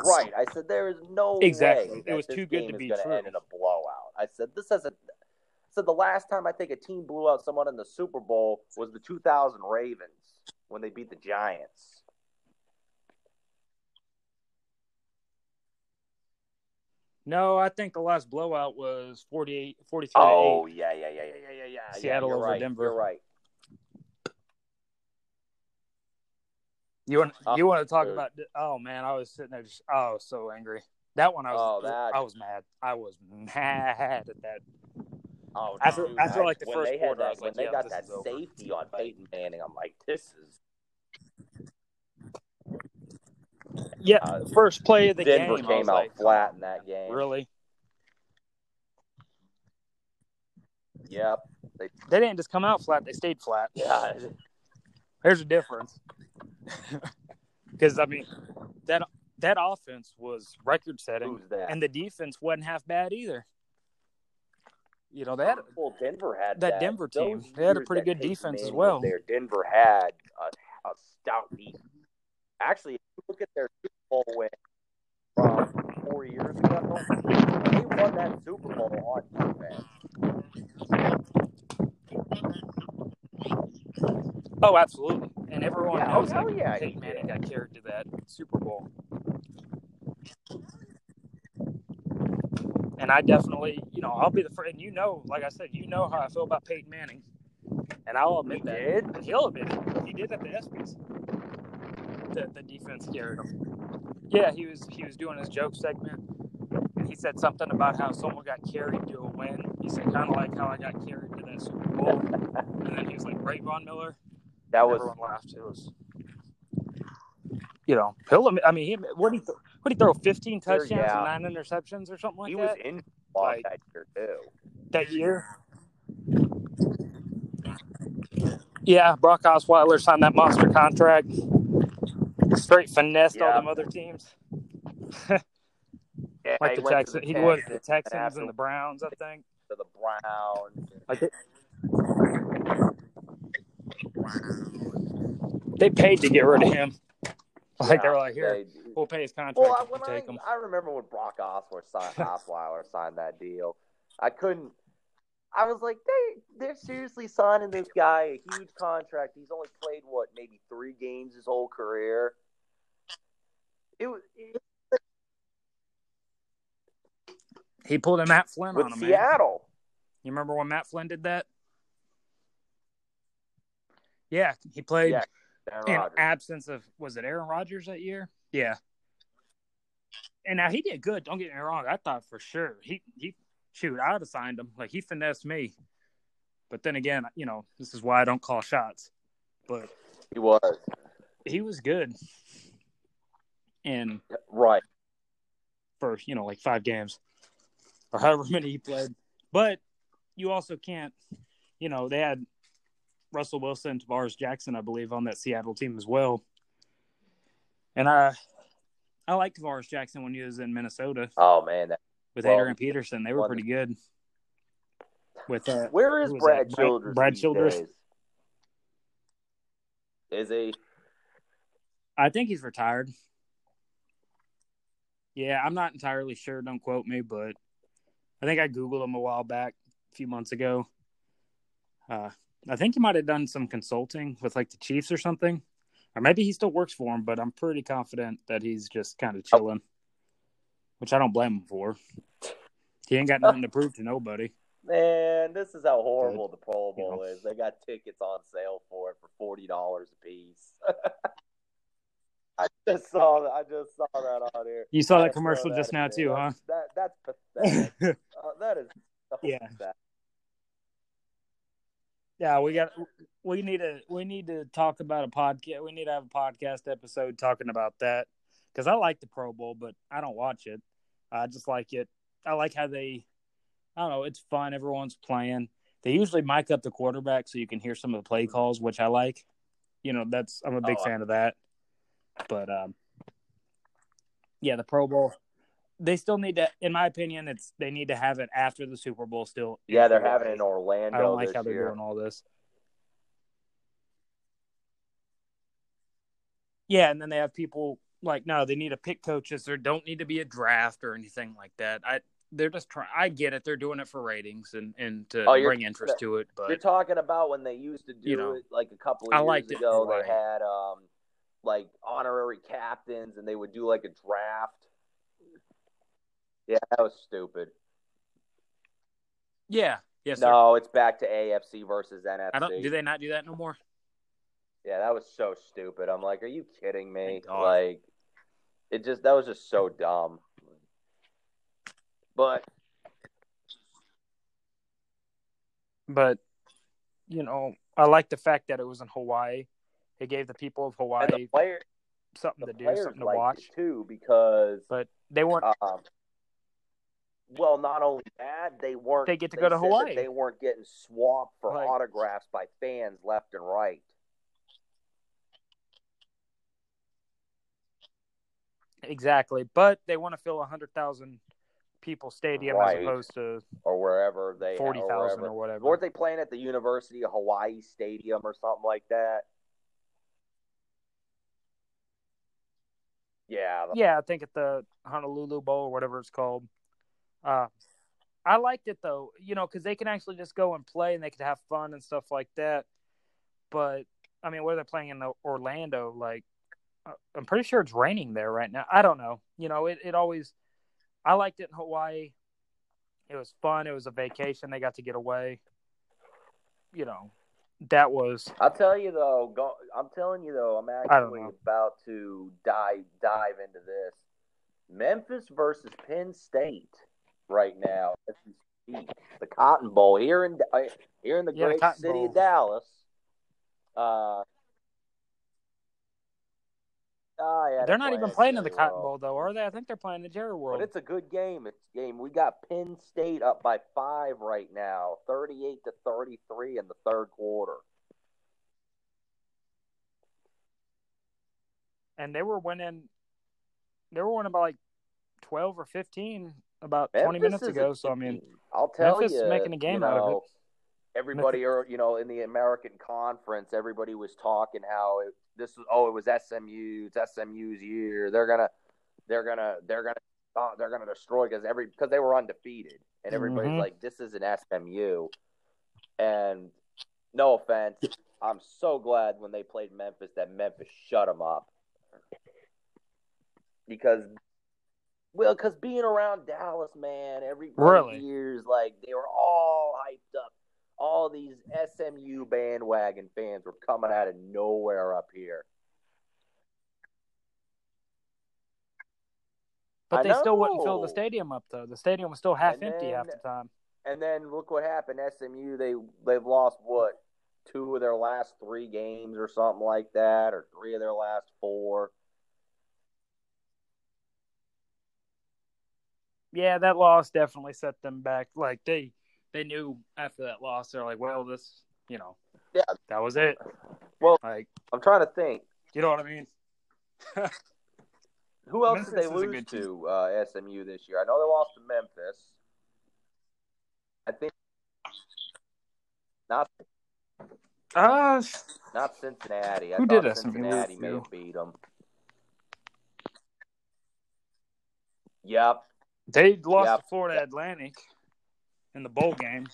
right?" I said, "There is no Exactly. way It was too good to be true. end in a blowout." I said, "This hasn't." I said the last time I think a team blew out someone in the Super Bowl was the 2000 Ravens when they beat the Giants. No, I think the last blowout was 48, 43 Oh yeah, yeah, yeah, yeah, yeah, yeah, yeah. Seattle yeah, over right. Denver. You're right. You want Oh, you want to talk dude. about? Oh man, I was sitting there just oh, I was so angry. That one, I was Oh, that- I was mad. I was mad at that. Oh, After- dude, after, like, the when first quarter, I that, was like, when they yeah, got that is over. safety on Peyton Manning, I'm like, this is Yeah, Uh, first play of the Denver game. I came out like, flat in that game. Really? Yep. They they didn't just come out flat; they stayed flat. Yeah. There's a difference. Because I mean, that that offense was record setting, that? and the defense wasn't half bad either. You know, had well, Denver had that that Denver team, those they had a pretty good defense as well. There, Denver had a, a stout defense. Actually, if you look at their Super Bowl win from four years ago, they won that Super Bowl on defense. Oh, absolutely. And everyone Yeah, oh, knows that yeah, Peyton Manning got carried to that Super Bowl. And I definitely, you know, I'll be the first. And you know, like I said, you know how I feel about Peyton Manning. And I'll admit He that. did? He'll admit it. He did at the ESPYs. The, the defense carried him. Yeah, he was he was doing his joke segment. And he said something about how someone got carried to a win. He said kind of like how I got carried to that Super Bowl. and then he was like, Ray Von Miller. That was Everyone laughed. It was, you know, he'll. I mean, he what he what he throw fifteen touchdowns yeah. and nine interceptions or something like he that He was in Like- that year too. that year. Yeah, Brock Osweiler signed that monster contract. Straight finessed all Yeah. them other teams, Yeah, like he the Texans. He would the Texans and the Browns, I think. to the Browns. Like it, they paid to get rid of him. Like they were like, here, they- we'll pay his contract Well, I, when take him. I, I remember when Brock Osweiler signed, Osweiler signed that deal. I couldn't. I was like, they they're seriously signing this guy a huge contract. He's only played what, maybe three games his whole career. It was it, He pulled a Matt Flynn with on him, man. Seattle. You remember when Matt Flynn did that? Yeah, he played Yeah, in absence of was it Aaron Rodgers that year? Yeah. And now he did good. Don't get me wrong. I thought for sure he he shoot I'd have signed him. Like he finessed me. But then again, you know this is why I don't call shots. But He was he was good. And right. for you know like five games or however many he played. But you also can't, you know, they had Russell Wilson, Tarvaris Jackson, I believe, on that Seattle team as well. And I, I liked Tarvaris Jackson when he was in Minnesota Oh man, that, with Well, Adrian Peterson. They were well, pretty good. With uh, where is Brad that? Childress? Brad Childress? days? Is he? I think he's retired. Yeah, I'm not entirely sure. Don't quote me, but I think I googled him a while back, a few months ago. Uh, I think he might have done some consulting with like the Chiefs or something, or maybe he still works for him. But I'm pretty confident that he's just kind of chilling, which I don't blame him for. He ain't got nothing to prove to nobody. Man, this is how horrible the Pro Bowl is. They got tickets on sale for it for forty dollars a piece. I just saw that. I just saw that on here. You saw I that commercial that just now too, huh? That that's pathetic. uh, that is so Yeah. pathetic. Yeah, we got we need to we need to talk about a podcast. We need to have a podcast episode talking about that because I like the Pro Bowl, but I don't watch it. I just like it. I like how they. I don't know. It's fun. Everyone's playing. They usually mic up the quarterback so you can hear some of the play calls, which I like. You know, that's I'm a big Oh, fan of that. But um, yeah, the Pro Bowl. They still need to, in my opinion, it's they need to have it after the Super Bowl. Still, Yeah, they're having it in Orlando I don't like how they're year. doing all this. Yeah, and then they have people like no, they need to pick coaches. There don't need to be a draft or anything like that. I they're just trying. I get it. They're doing it for ratings and and to Oh, bring interest to it. But you're talking about when they used to do You know, it like a couple of I years liked it ago. in They had um like honorary captains, and they would do like a draft. Yeah, that was stupid. yeah, yes, sir. no, it's back to AFC versus NFC. I don't. Do they not do that no more? Yeah, that was so stupid. I'm like, are you kidding me? Like, it just that was just so dumb. But But you know, I like the fact that it was in Hawaii. It gave the people of and Hawaii the player, something the to do, something to watch. too because But they weren't. um, well, not only that, they weren't. They get to go to Hawaii. They weren't getting swamped for Like- autographs by fans left and right. Exactly, but they want to fill a hundred thousand people stadium Right. as opposed to Or wherever they forty or or whatever. Weren't they playing at the University of Hawaii Stadium or something like that? Yeah, Yeah, I think at the Honolulu Bowl or whatever it's called. Uh, I liked it though, you know, because they can actually just go and play and they could have fun and stuff like that. But I mean, where they're playing in the Orlando, like uh, I'm pretty sure it's raining there right now. I don't know. You know, it, it always. I liked it in Hawaii. It was fun. It was a vacation. They got to get away. You know, that was I'll tell you though. Go, I'm telling you though. I'm actually about to dive dive into this. Memphis versus Penn State right now. The Cotton Bowl here in uh, here in the Yeah, great Cotton city Bowl. of Dallas. Uh, ah, yeah, they're not even playing in the Cotton Bowl though, are they? I think they're playing the Jerry World. But it's a good game. It's a game. We got Penn State up by five right now, thirty-eight to thirty-three in the third quarter. and they were winning. They were winning by like twelve or fifteen about twenty minutes ago. So I mean. I'll tell Memphis you, is making a game you out of it. Everybody, are you know, in the American Conference, everybody was talking how it, this was. Oh, it was SMU. It's SMU's year. They're gonna, they're gonna, they're gonna, uh, they're gonna destroy because every because they were undefeated, and everybody's Mhm. like, this is an SMU. And no offense, I'm so glad when they played Memphis that Memphis shut them up because well, because being around Dallas, man, every Really? years, like they were all hyped up. All these SMU bandwagon fans were coming out of nowhere up here. but I they still wouldn't fill the stadium up though. The stadium was still half And empty half the time. And then look what happened. SMU they they've lost what two of their last three games or something like that, or three of their last four. Yeah, that loss definitely set them back. Like they they knew after that loss, they're like, well, this, you know, Yeah. that was it. Well- like I'm trying to think. you know what I mean? Who else Memphis did they lose to uh, SMU this year? I know they lost to Memphis. I think not Uh, not Cincinnati. I Who thought did SMU Cincinnati may have beat them. Yep, they lost Yep. to Florida Atlantic in the bowl game,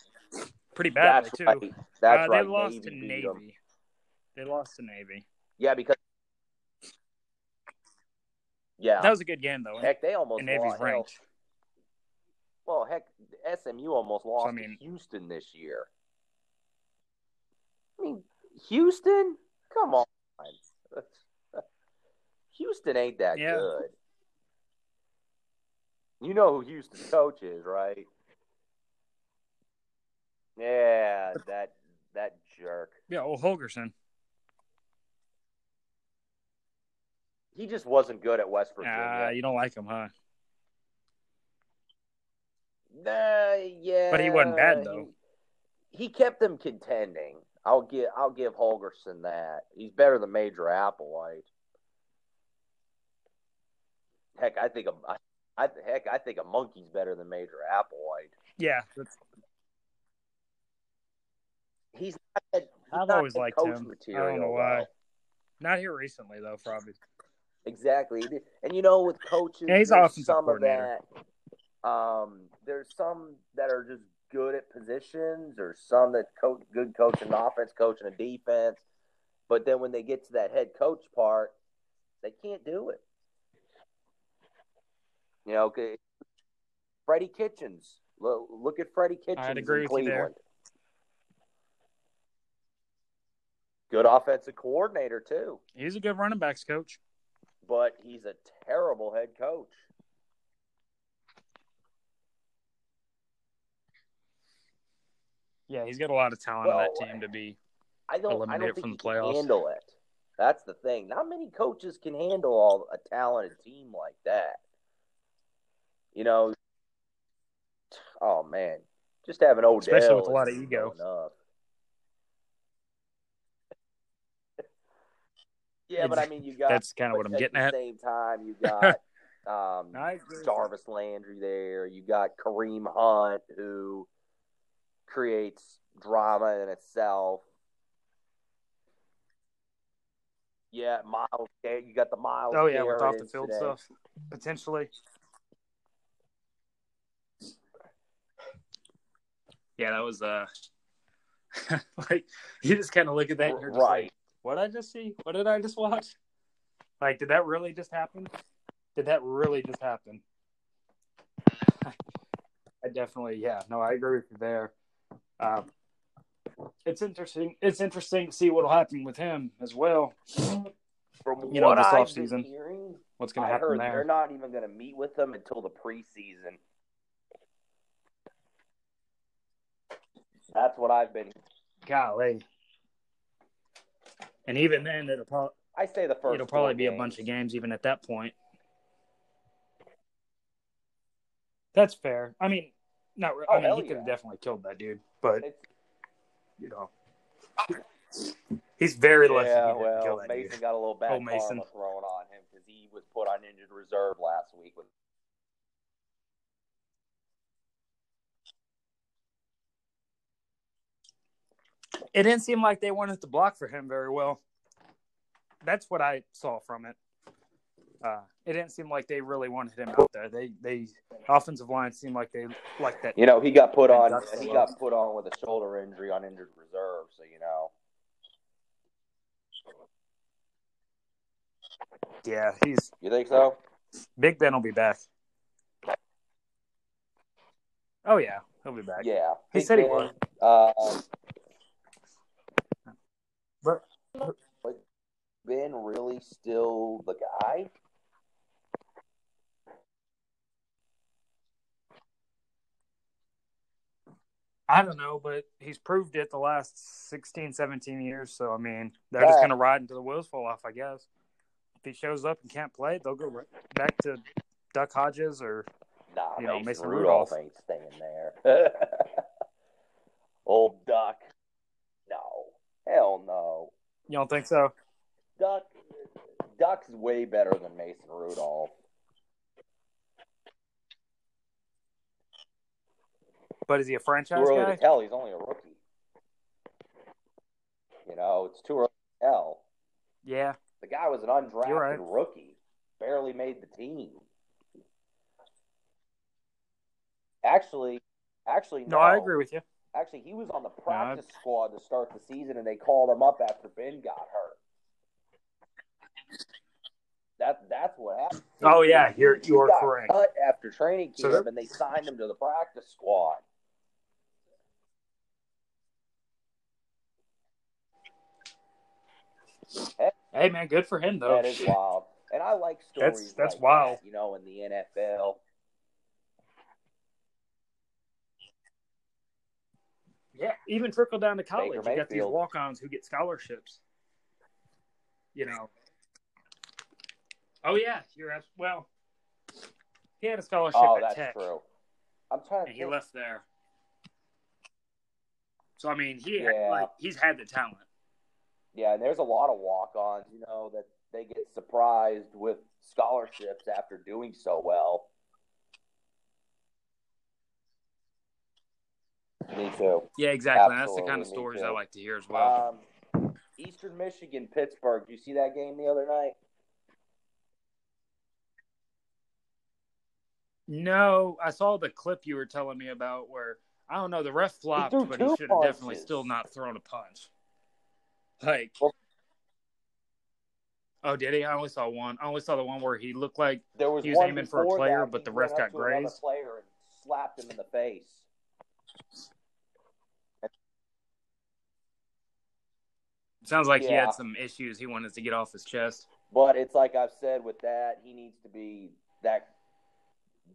pretty badly that's too. right. That's Uh, right. They lost Navy to Navy. Navy. 'em. They lost to Navy. Yeah, because yeah, That was a good game though. heck, they almost Navy's ranked. Well, heck, SMU almost lost I mean- to Houston this year. I mean, Houston? Come on. Houston ain't that Yeah. good. You know who Houston's coach is, right? Yeah, that that jerk. Yeah, well, Holgorsen. He just wasn't good at West Virginia. Ah, you don't like him, huh? Nah, yeah, But he wasn't bad, though. He, he kept them contending. I'll give I'll give Holgorsen that. He's better than Major Applewhite. Heck, I think a I, I heck I think a monkey's better than Major Applewhite. Yeah, that's, He's not he's I've not always liked coach him. I don't know why. though. not here recently though. Probably. Exactly, and you know with coaches, Yeah, he's there's some of that. Um, there's some that are just good at positions, or some that coach good coaching offense, coaching a defense. But then when they get to that head coach part, they can't do it. You know, Freddie Kitchens. Look, look at Freddie Kitchens I agree in with you there. Cleveland. Good offensive coordinator too, He's a good running backs coach. but he's a terrible head coach. Yeah, he's got a lot of talent on that team to be. I don't. I don't think from he the can playoffs. handle it. That's the thing. Not many coaches can handle all a talented team like that. You know. Oh man, just having Odell, Especially with a lot of ego. enough. Yeah, but I mean, you got. That's kind of what I'm getting at at. the same time, you got um. Jarvis Landry there. You got Kareem Hunt, who creates drama in itself. Yeah, Myles. You got the Myles. Oh yeah, with off the field incident. stuff potentially. Yeah, that was uh, like you just kind of look at that and you're just Right. like, "What did I just see? What did I just watch? Like, did that really just happen? Did that really just happen?" I definitely, yeah, no, I agree with you there. Um, it's interesting. It's interesting to see what'll happen with him as well. From You know, what this offseason, hearing, What's going to happen there? they're not even going to meet with them until the preseason. That's what I've been. Golly. And even then, it'll probably I say the 1st it'll probably be a bunch of games even at that point. That's fair. I mean, not. re- Oh, I mean, he could have yeah. definitely killed that dude, but It's, you know, he's very lucky yeah, didn't well, kill that Mason dude. got a little bad Oh, Mason. thrown on him because he was put on injured reserve last week. With It didn't seem like they wanted to block for him very well. That's what I saw from it. Uh, it didn't seem like they really wanted him out there. They, they, offensive line seemed like they like that. you know, he got put on. He got put on with a shoulder injury on injured reserve. So you know, Yeah, he's you think so? Big Ben will be back. Oh yeah, he'll be back. Yeah, He Big said he would. Uh, But Ben really still the guy? I don't know, but he's proved it the last 16, 17 years. So I mean, they're just gonna ride until the wheels fall off, I guess. If he shows up and can't play, they'll go right back to Duck Hodges or Nah, You know, Mason, Mason Rudolph, Rudolph. ain't staying there. Old Duck. No. Hell no. You don't think so? Duck Duck's way better than Mason Rudolph. But is he a franchise Too early guy? to tell. He's only a rookie. You know, it's too early to tell. Yeah, The guy was an undrafted right. rookie. Barely made the team. Actually, actually, no, I agree with you. Actually, he was on the practice squad to start the season, and they called him up after Ben got hurt. That that's what happened. Oh yeah, you're you are correct. Cut after training camp, so and they signed him to the practice squad. Hey, hey man, good for him though. That is wild, and I like stories. That's that's like wild. That, you know, in the NFL, Yeah, even trickle down to college. You got these walk-ons who get scholarships. You know. Oh yeah, you're abs- well. He had a scholarship Oh, at that's Tech, true. I'm trying to and he left there. So I mean, he Yeah. like he's had the talent. Yeah, and there's a lot of walk-ons, you know, that they get surprised with scholarships after doing so well. Me too. Yeah, exactly. That's the kind of stories. I like to hear as well. Um, Eastern Michigan, Pittsburgh. Did you see that game the other night? no, I saw the clip you were telling me about where I don't know the ref flopped, threw but he should have definitely still not thrown a punch. Like, Well- oh, did he? I only saw one. I only saw the one where he looked like There was He was aiming for a player, but the ref got grazed. Player and slapped him in the face. Sounds like he had some issues he wanted to get off his chest. But it's like I've said with that, he needs to be that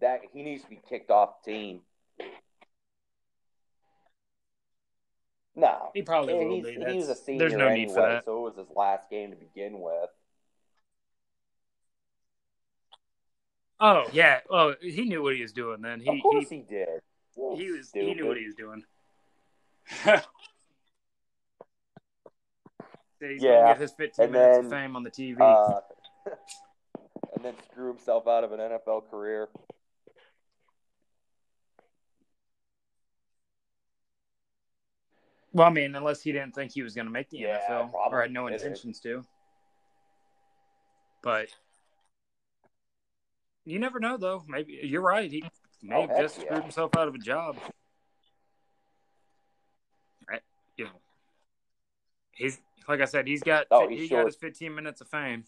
that he needs to be kicked off the team. No, He probably Yeah, will he's- be. he was a senior there's no anyway, need for that. so it was his last game to begin with. Oh yeah. Oh, he knew what he was doing. Then he of course he, he, did. he was he knew what he was doing. He's Yeah, gonna get his 15 and minutes of then, fame on the TV. Uh, and then screw himself out of an NFL career. well, I mean, unless he didn't think he was going to make the Yeah, NFL probably or had no intentions to. But you never know, though. Maybe you're right. He may Oh, have heck just yeah. screwed himself out of a job. Right? You know, he's like I said. He's got Oh, he he's got his 15 minutes of fame.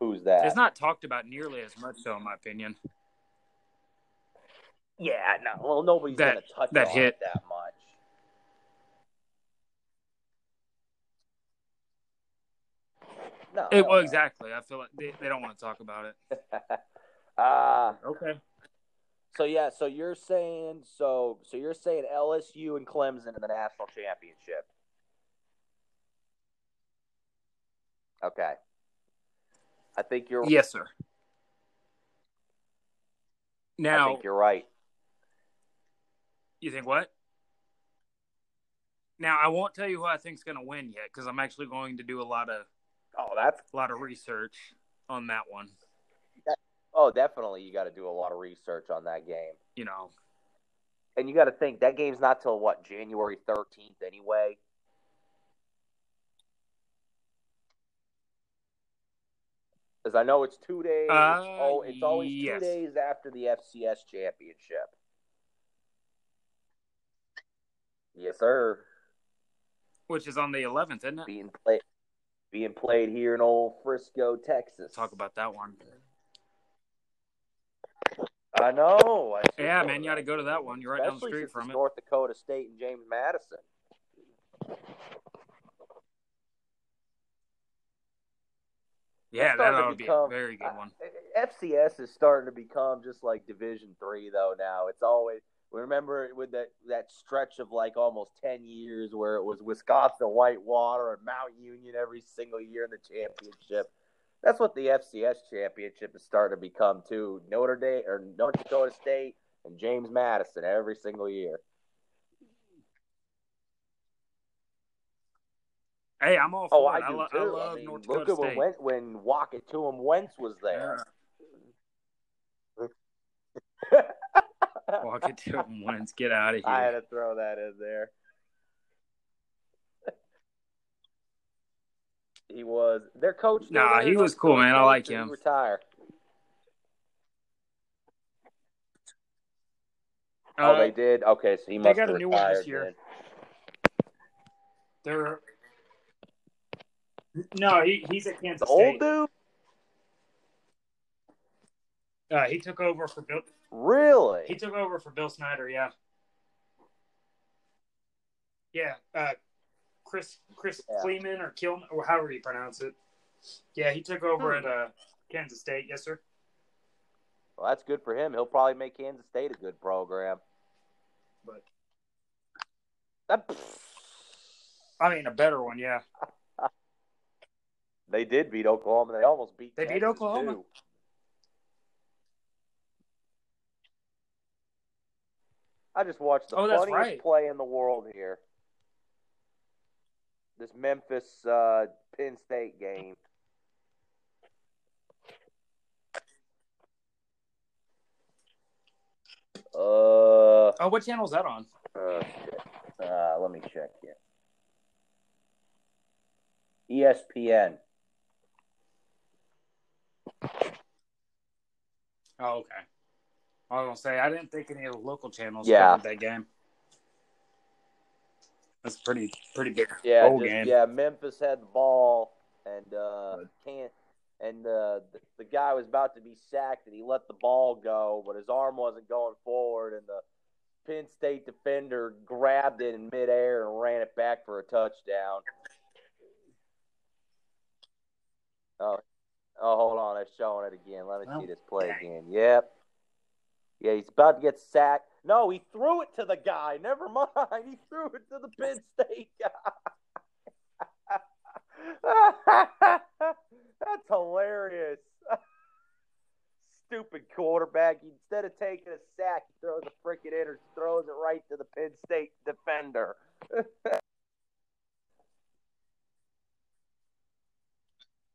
Who's that? It's not talked about nearly as much, though, in my opinion. yeah, no. Well, nobody's That- gonna touch that on hit. that much. No. It, well, exactly. I feel like they, they don't want to talk about it. uh Okay. so yeah, so you're saying so so you're saying LSU and Clemson in the national championship. Okay. I think you're Yes, sir. Now I think you're right. you think what? Now, I won't tell you who I think's going to win yet because I'm actually going to do a lot of Oh, that's a lot of research on that one. oh, definitely you got to do a lot of research on that game. You know, And you got to think that game's not till what, January 13th anyway. Because I know it's two days. Uh, oh, it's always yes. two days after the FCS championship. Yes, sir. which is on the 11th, isn't it? Being played, being played here in old Frisco, Texas. Talk about that one. I know. I Yeah, man, you got to go to that one. You're right down the street from it. North Dakota State and James Madison. Yeah, that ought to be a very good one. Uh, FCS is starting to become just like Division Three, though. Now it's always we remember with that that stretch of like almost ten years where it was Wisconsin Whitewater and Mount Union every single year in the championship. That's what the FCS championship is starting to become too. Notre Dame or North Dakota State and James Madison every single year. Hey, I'm all Oh, for I it. I, do lo- too. I love mean, North look Dakota at when State. Wen- when Wakatuam Wentz was there. Walk it to him once. Get out of here. I had to throw that in there. he was their coach. Nah, there, he was cool, man. I like or did he him. Retire. oh, Uh, they did. Okay, so he must. they got a new one this year. then. They're no, he, he's at Kansas The old State. dude, Uh, he took over for Bill. really? He took over for Bill Snyder. Yeah, yeah. Uh, Chris Chris Yeah. Klieman or Kilman or however you pronounce it. Yeah, he took over Hmm. at uh, Kansas State. Yes, sir. Well, that's good for him. He'll probably make Kansas State a good program. But That, I mean, a better one. Yeah. They did beat Oklahoma. They almost beat. They beat Oklahoma? too. I just watched the Oh, funniest right. play in the world here. This Memphis uh, Penn State game. Uh, Oh, what channel is that on? uh, shit. Uh, let me check here. ESPN. Oh, okay. I was gonna say I didn't think any of the local channels Yeah. covered that game. That's pretty pretty big Yeah, just- game. yeah. Memphis had the ball, and uh, can't. And uh, the, the guy was about to be sacked, and he let the ball go, but his arm wasn't going forward, and the Penn State defender grabbed it in midair and ran it back for a touchdown. Oh, oh, hold on, it's showing it again. Let me see oh, this play dang. again. Yep. Yeah, he's about to get sacked. No, he threw it to the guy. Never mind. He threw it to the Penn State guy. That's hilarious. Stupid quarterback. Instead of taking a sack, he throws a freaking inter throws it right to the Penn State defender.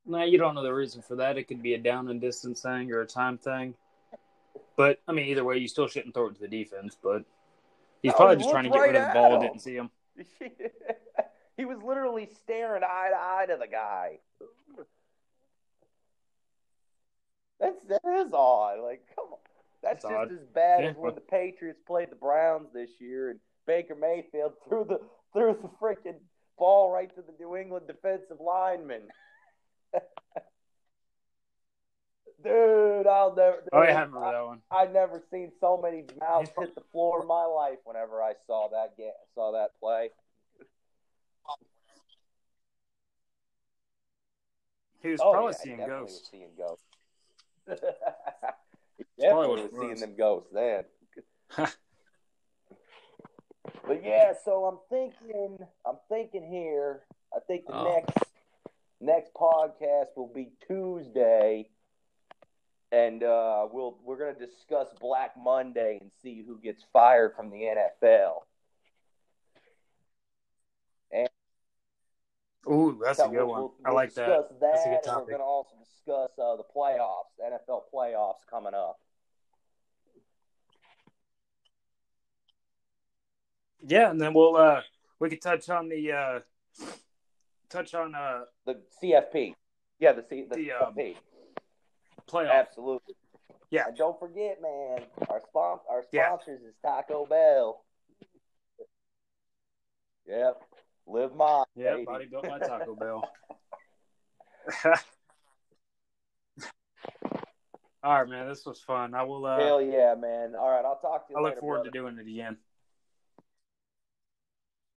No, you don't know the reason for that. It could be a down and distance thing or a time thing. But I mean, either way, you still shouldn't throw it to the defense. But he's oh, probably he just trying to get rid of the ball didn't see him. he was literally staring eye to eye to the guy. That's that is odd. Like, come on, that's, That's just odd. as bad Yeah, as when the Patriots played the Browns this year and Baker Mayfield threw the threw the freaking ball right to the New England defensive lineman. Dude, I'll never. Oh, yeah, I remember that one. I've never seen so many mouths hit the floor in my life. Whenever I saw that game, saw that play. He was Oh, probably yeah, he seeing definitely ghosts. Was seeing ghosts. he definitely what was it seeing them ghosts then. but yeah, so I'm thinking, I'm thinking here. I think the Oh. next next podcast will be Tuesday, and uh, we'll we're gonna discuss Black Monday and see who gets fired from the NFL. Ooh, that's So a good we'll- one. we'll- I like that. discuss That's a good topic. We're going to also discuss uh, the playoffs, the NFL playoffs coming up. Yeah, and then we'll uh we could touch on the uh touch on uh The CFP, yeah, the C, the, The, um, CFP, playoff. absolutely. Yeah. And don't forget, man, our spon- our Yeah. sponsors is Taco Bell. Yep, live mine. Yeah, baby. body built my Taco Bell. All right, man. This was fun. I will. Uh, Hell yeah, man! All right, I'll talk to you I later. look forward brother. to doing it again.